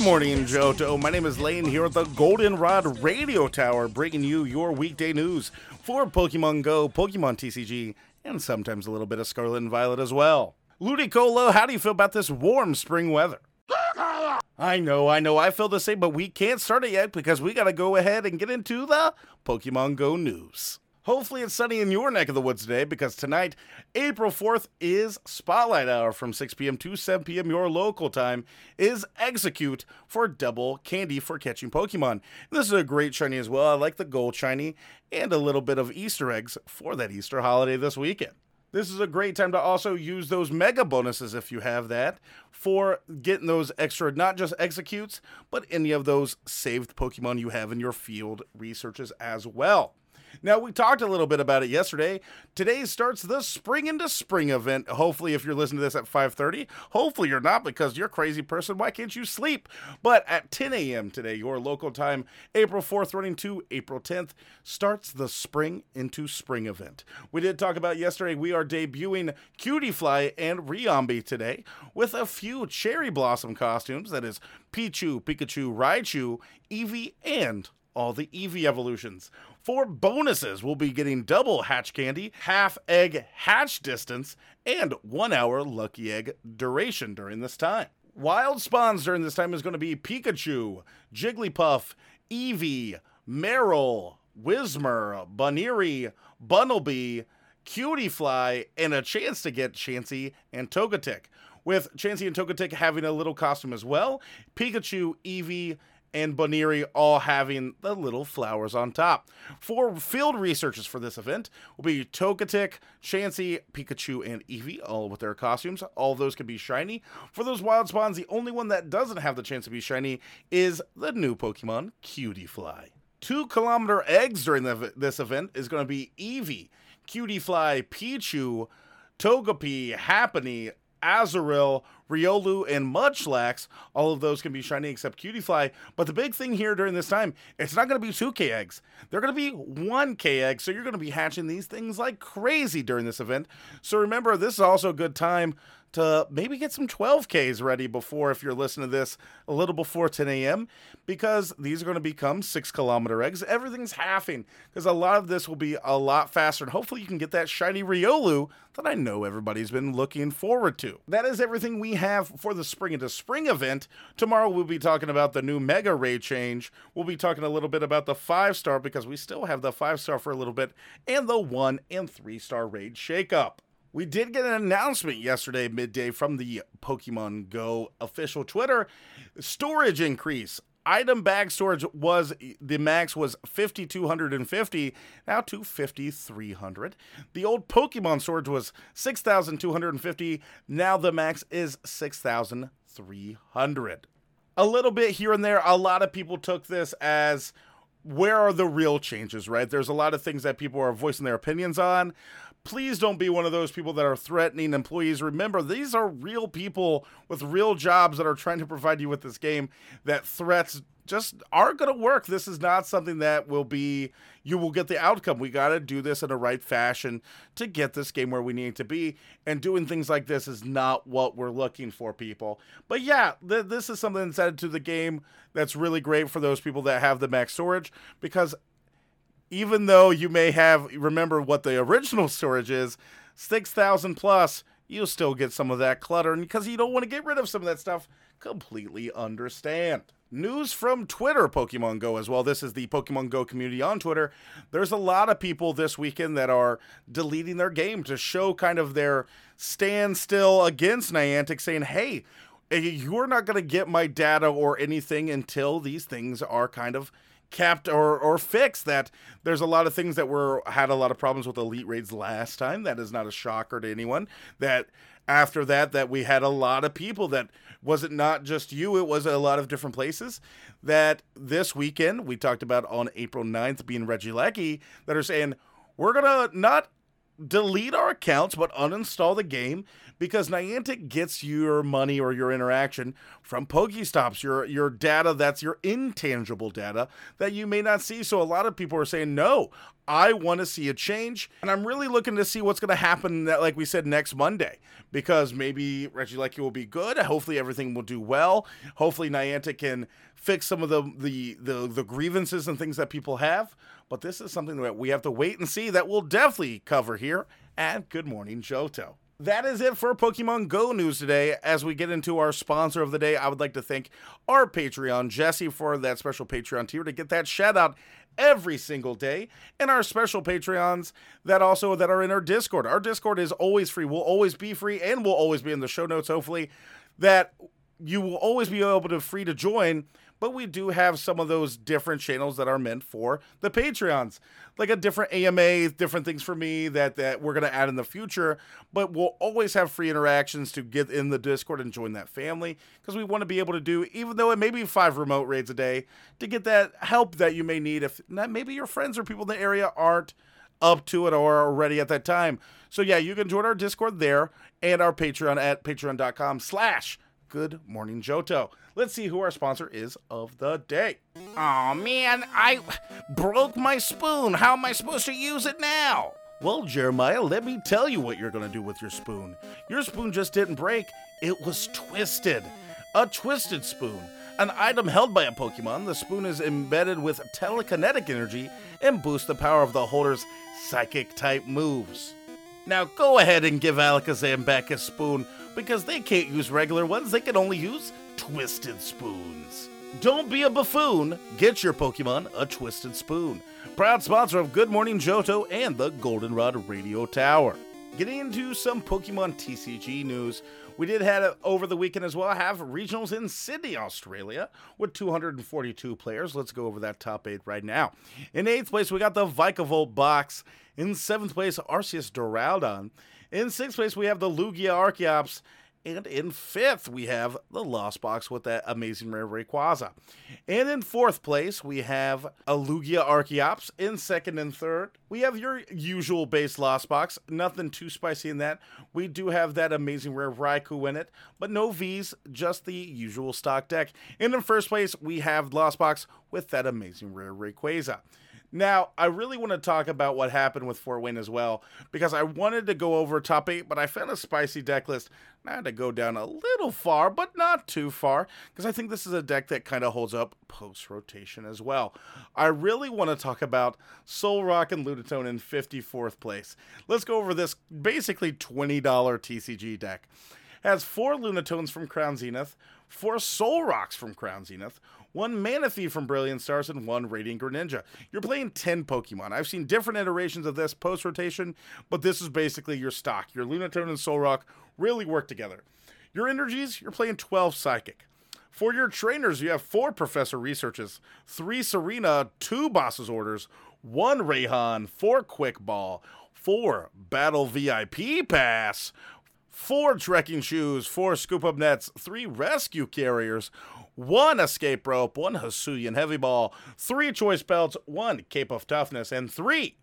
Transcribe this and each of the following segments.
Good morning, Johto. Oh, my name is Lane here at the Goldenrod Radio Tower, bringing you your weekday news for Pokemon Go, Pokemon TCG, and sometimes a little bit of Scarlet and Violet as well. Ludicolo, how do you feel about this warm spring weather? I know, I know, I feel the same, but we can't start it yet because we gotta go ahead and get into the Pokemon Go news. Hopefully, it's sunny in your neck of the woods today because tonight, April 4th, is Spotlight Hour from 6 p.m. to 7 p.m. your local time, is Exeggcute for double candy for catching Pokemon. This is a great shiny as well. I like the gold shiny and a little bit of Easter eggs for that Easter holiday this weekend. This is a great time to also use those mega bonuses if you have that for getting those extra, not just Exeggcutes, but any of those saved Pokemon you have in your field researches as well. Now, we talked a little bit about it yesterday. Today starts the Spring into Spring event. Hopefully, if you're listening to this at 5.30, hopefully you're not because you're a crazy person. Why can't you sleep? But at 10 a.m. today, your local time, April 4th running to April 10th, starts the Spring into Spring event. We did talk about yesterday, we are debuting Cutiefly and Ribombee today with a few Cherry Blossom costumes. That is Pichu, Pikachu, Raichu, Eevee, and all the Eevee evolutions. For bonuses, we'll be getting double hatch candy, half egg hatch distance, and one hour lucky egg duration during this time. Wild spawns during this time is going to be Pikachu, Jigglypuff, Eevee, Marill, Whismur, Buneary, Bunnelby, Cutiefly, and a chance to get Chansey and Togetic. With Chansey and Togetic having a little costume as well, Pikachu, Eevee, and Buneary all having the little flowers on top. For field researchers for this event will be Togetic, Chansey, Pikachu, and Eevee, all with their costumes. All those can be shiny. For those wild spawns, the only one that doesn't have the chance to be shiny is the new Pokemon, Cutiefly. Two kilometer eggs during the, this event is going to be Eevee, Cutiefly, Pichu, Togepi, Happiny, Azurill, Riolu, and Munchlax. All of those can be shiny except Cutiefly. But the big thing here during this time, it's not going to be 2K eggs. They're going to be 1K eggs. So you're going to be hatching these things like crazy during this event. So remember, this is also a good time to maybe get some 12Ks ready before, if you're listening to this a little before 10 a.m., because these are going to become six kilometer eggs. Everything's halving because a lot of this will be a lot faster, and hopefully you can get that shiny Riolu that I know everybody's been looking forward to. That is everything we have for the Spring into Spring event. Tomorrow we'll be talking about the new Mega Ray change. We'll be talking a little bit about the five star because we still have the five star for a little bit, and the one and three star raid shakeup. We did get an announcement yesterday midday from the Pokemon Go official Twitter. Storage increase. Item bag storage was the max was 5250 now to 5300. The old Pokemon storage was 6250 now the max is 6300. A little bit here and there a lot of people took this as where are the real changes, right? There's a lot of things that people are voicing their opinions on please don't be one of those people that are threatening employees. Remember, these are real people with real jobs that are trying to provide you with this game that threats just aren't going to work. This is not something that will be, you will get the outcome. We got to do this in a right fashion to get this game where we need to be. And doing things like this is not what we're looking for, people. But yeah, th- this is something that's added to the game that's really great for those people that have the max storage because even though you may have remember what the original storage is, 6,000 plus, you'll still get some of that clutter and because you don't want to get rid of some of that stuff, completely understand. News from Twitter Pokemon Go as well. This is the Pokemon Go community on Twitter. There's a lot of people this weekend that are deleting their game to show kind of their standstill against Niantic, saying, hey, eh, you're not going to get my data or anything until these things are kind of kept or or fixed that there's a lot of things that were had a lot of problems with elite raids last time. That is not a shocker to anyone that after that that we had a lot of people that was it not just you it was a lot of different places that this weekend we talked about on April 9th being Regieleki that are saying we're to not delete our accounts but uninstall the game because Niantic gets your money or your interaction from Pokestops, your your data that's your intangible data that you may not see. So a lot of people are saying, no, I want to see a change, and I'm really looking to see what's going to happen. That, like we said, next Monday, because maybe Regieleki will be good. Hopefully, everything will do well. Hopefully, Niantic can fix some of the the the, the grievances and things that people have. But this is something that we have to wait and see. That we'll definitely cover here at Good Morning Johto that is it for Pokemon Go news today. As we get into our sponsor of the day, I would like to thank our Patreon, Jesse, for that special Patreon tier to get that shout out every single day. And our special Patreons that also that are in our Discord. Our Discord is always free, will always be free, and will always be in the show notes, hopefully. That you will always be able to free to join but we do have some of those different channels that are meant for the Patreons, like a different AMA, different things for me that that we're gonna add in the future. But we'll always have free interactions to get in the Discord and join that family because we want to be able to do, even though it may be five remote raids a day, to get that help that you may need if not, maybe your friends or people in the area aren't up to it or already at that time. So yeah, you can join our Discord there and our Patreon at patreon.com slash good morning Johto. Let's see who our sponsor is of the day. Oh man, I broke my spoon. How am I supposed to use it now? Well, Jeremiah, let me tell you what you're going to do with your spoon. Your spoon just didn't break, it was twisted. A twisted spoon. An item held by a Pokemon, the spoon is embedded with telekinetic energy and boosts the power of the holder's psychic type moves. Now go ahead and give Alakazam back his spoon because they can't use regular ones, they can only use twisted spoons. Don't be a buffoon. Get your Pokemon a twisted spoon. Proud sponsor of Good Morning Johto and the Goldenrod Radio Tower. Getting into some Pokemon TCG news, we did have over the weekend as well have regionals in Sydney, Australia, with 242 players. Let's go over that top eight right now. In eighth place, we got the Vikavolt box. In seventh place, Arceus Duraludon. In sixth place, we have the Lugia Archeops. And in fifth, we have the Lost Box with that amazing rare Rayquaza. And in fourth place, we have a Lugia Archeops. In second and third, we have your usual base Lost Box. Nothing too spicy in that. We do have that amazing rare Raikou in it, but no Vs, just the usual stock deck. And in first place, we have Lost Box with that amazing rare Rayquaza. Now, I really want to talk about what happened with Fort Wayne as well, because I wanted to go over top eight, but I found a spicy deck list. I had to go down a little far, but not too far, because I think this is a deck that kind of holds up post rotation as well. I really want to talk about Solrock and Lunatone in 54th place. Let's go over this basically $20 TCG deck. has four Lunatones from Crown Zenith, four Solrocks from Crown Zenith, one Manaphy from Brilliant Stars, and one Radiant Greninja. You're playing 10 Pokemon. I've seen different iterations of this post rotation, but this is basically your stock. Your Lunatone and Solrock really work together. Your energies, you're playing 12 Psychic. For your trainers, you have four Professor Researches, three Serena, two Boss's Orders, one Raihan, four Quick Ball, four Battle VIP Pass, four Trekking Shoes, four Scoop Up Nets, three Rescue Carriers, one escape rope, one Hisuian heavy ball, three choice belts, one cape of toughness, and three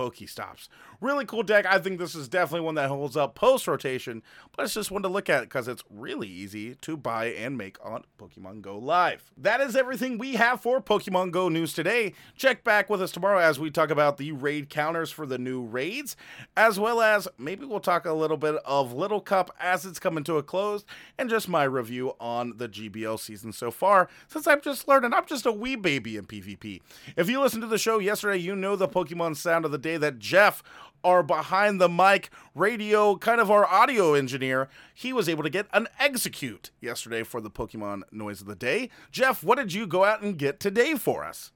Pokestops. Really cool deck. I think this is definitely one that holds up post rotation, but it's just one to look at because it's really easy to buy and make on Pokemon Go Live. That is everything we have for Pokemon Go news today. Check back with us tomorrow as we talk about the raid counters for the new raids, as well as maybe we'll talk a little bit of Little Cup as it's coming to a close, and just my review on the GBL season so far, since I'm just learning. I'm just a wee baby in PvP. If you listened to the show yesterday, you know the Pokemon sound of the day that Jeff our behind the mic radio, kind of our audio engineer, he was able to get an Exeggcute yesterday for the Pokemon noise of the day. Jeff, what did you go out and get today for us?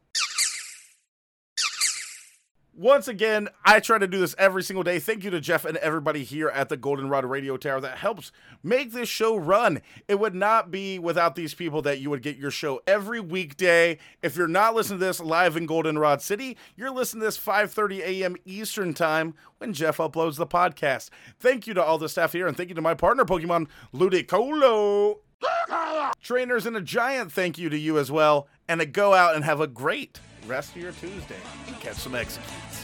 Once again, I try to do this every single day. Thank you to Jeff and everybody here at the Goldenrod Radio Tower that helps make this show run. It would not be without these people that you would get your show every weekday. If you're not listening to this live in Goldenrod City, you're listening to this 5:30 a.m. Eastern Time when Jeff uploads the podcast. Thank you to all the staff here and thank you to my partner Pokemon Ludicolo. Trainers and a giant thank you to you as well and to go out and have a great rest of your Tuesday catch some Exeggcutes.